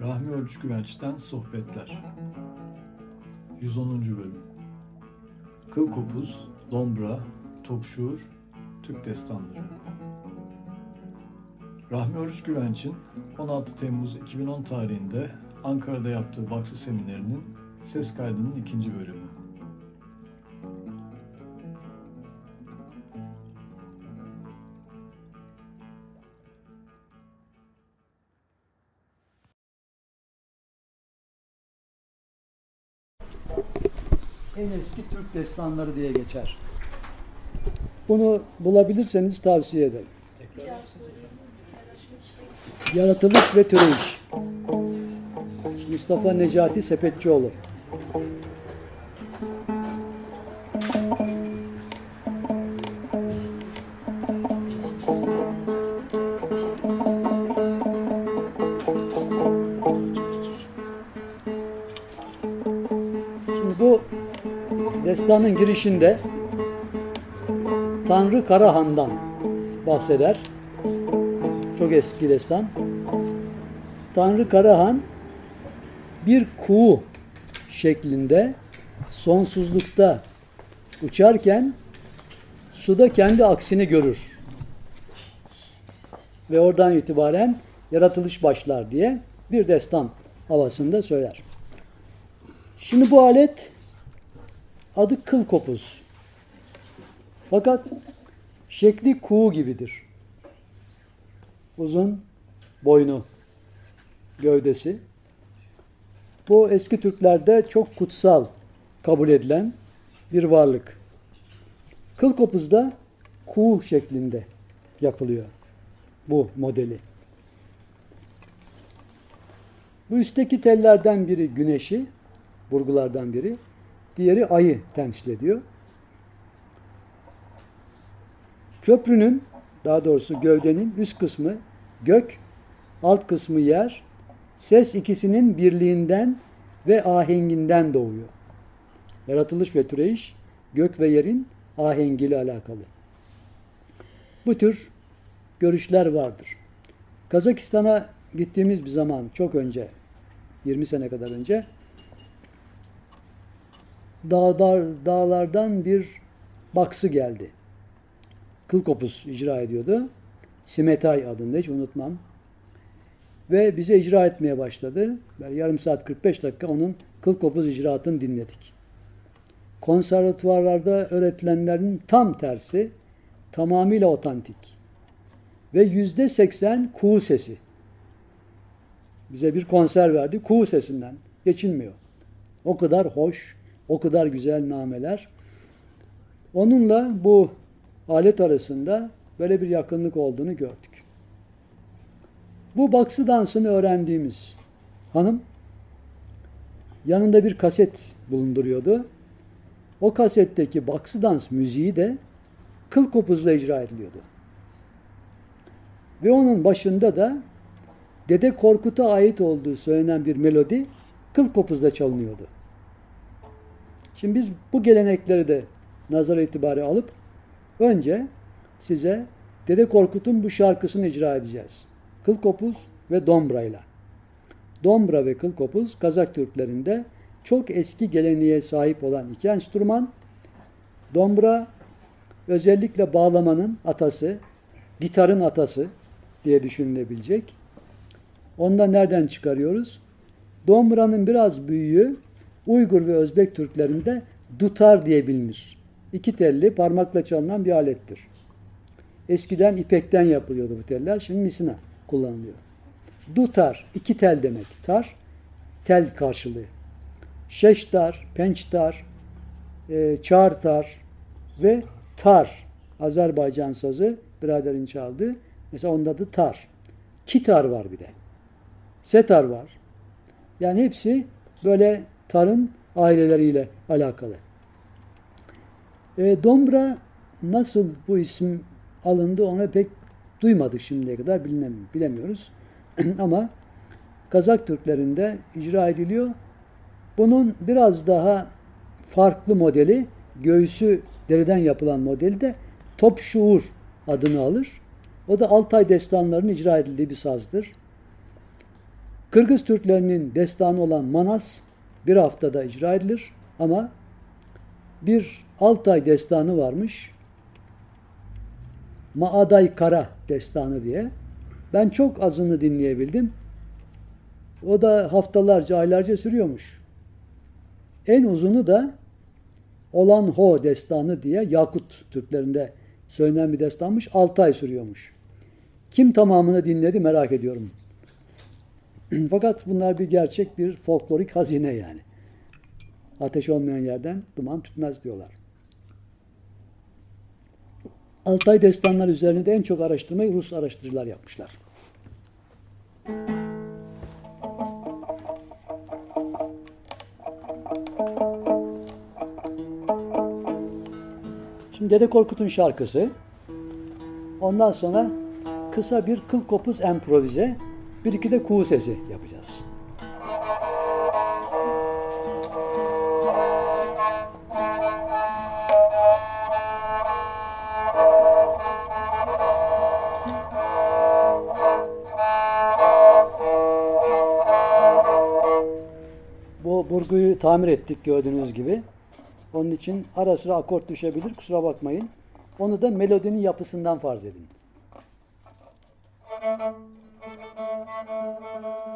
Rahmi Örüç Güvenç'ten Sohbetler 110. Bölüm Kıl Kopuz, Dombra, Topşuğur, Türk Destanları Rahmi Örüç Güvenç'in 16 Temmuz 2010 tarihinde Ankara'da yaptığı Baksı Seminerinin ses kaydının ikinci bölümü. En eski Türk destanları diye geçer. Bunu bulabilirseniz tavsiye ederim. Yaratılış ve Türeyiş. Mustafa Necati Sepetçioğlu. Destanın girişinde Tanrı Karahan'dan bahseder. Çok eski destan. Tanrı Karahan bir kuğu şeklinde sonsuzlukta uçarken suda kendi aksini görür. Ve oradan itibaren yaratılış başlar diye bir destan havasında söyler. Şimdi bu alet adı kıl kopuz. Fakat şekli kuğu gibidir. Uzun boynu, gövdesi. Bu eski Türklerde çok kutsal kabul edilen bir varlık. Kıl kopuz da kuğu şeklinde yapılıyor bu modeli. Bu üstteki tellerden biri güneşi, burgulardan biri. Diğeri ayı temsil ediyor. Köprünün, daha doğrusu gövdenin üst kısmı gök, alt kısmı yer. Ses ikisinin birliğinden ve ahenginden doğuyor. Yaratılış ve türeyiş gök ve yerin ahengiyle alakalı. Bu tür görüşler vardır. Kazakistan'a gittiğimiz bir zaman çok önce 20 sene kadar önce dağlar, dağlardan bir baksı geldi. Kıl kopuz icra ediyordu. Simetay adında hiç unutmam. Ve bize icra etmeye başladı. Böyle yarım saat 45 dakika onun kıl kopuz icraatını dinledik. Konservatuvarlarda öğretilenlerin tam tersi, tamamıyla otantik. Ve yüzde seksen kuğu sesi. Bize bir konser verdi, kuğu sesinden. Geçilmiyor. O kadar hoş, o kadar güzel nameler. Onunla bu alet arasında böyle bir yakınlık olduğunu gördük. Bu baksı dansını öğrendiğimiz hanım yanında bir kaset bulunduruyordu. O kasetteki baksı dans müziği de kıl kopuzla icra ediliyordu. Ve onun başında da Dede Korkut'a ait olduğu söylenen bir melodi kıl kopuzla çalınıyordu. Şimdi biz bu gelenekleri de nazar itibari alıp önce size Dede Korkut'un bu şarkısını icra edeceğiz. Kıl kopuz ve dombrayla. Dombra ve kıl kopuz Kazak Türklerinde çok eski geleneğe sahip olan iki enstrüman. Dombra özellikle bağlamanın atası, gitarın atası diye düşünülebilecek. Onda nereden çıkarıyoruz? Dombra'nın biraz büyüğü Uygur ve Özbek Türklerinde dutar diye bilinir. İki telli parmakla çalınan bir alettir. Eskiden ipekten yapılıyordu bu teller. Şimdi misina kullanılıyor. Dutar, iki tel demek. Tar, tel karşılığı. Şeştar, pençtar, e, çağırtar ve tar. Azerbaycan sazı biraderin çaldığı. Mesela onda da tar. Kitar var bir de. Setar var. Yani hepsi böyle tarın aileleriyle alakalı. E, Dombra nasıl bu isim alındı ona pek duymadık şimdiye kadar bilemiyoruz. Ama Kazak Türklerinde icra ediliyor. Bunun biraz daha farklı modeli, göğsü deriden yapılan modeli de Top Şuur adını alır. O da Altay destanlarının icra edildiği bir sazdır. Kırgız Türklerinin destanı olan Manas bir haftada icra edilir ama bir Altay destanı varmış. Maaday Kara destanı diye. Ben çok azını dinleyebildim. O da haftalarca, aylarca sürüyormuş. En uzunu da Olan Ho destanı diye Yakut Türklerinde söylenen bir destanmış. 6 ay sürüyormuş. Kim tamamını dinledi merak ediyorum. Fakat bunlar bir gerçek bir folklorik hazine yani. Ateş olmayan yerden duman tütmez diyorlar. Altay destanları üzerinde en çok araştırmayı Rus araştırıcılar yapmışlar. Şimdi Dede Korkut'un şarkısı. Ondan sonra kısa bir kıl kopuz improvize, bir iki de kuğu sesi yapacağız. Bu burguyu tamir ettik gördüğünüz gibi. Onun için ara sıra akort düşebilir. Kusura bakmayın. Onu da melodinin yapısından farz edin. Thank you.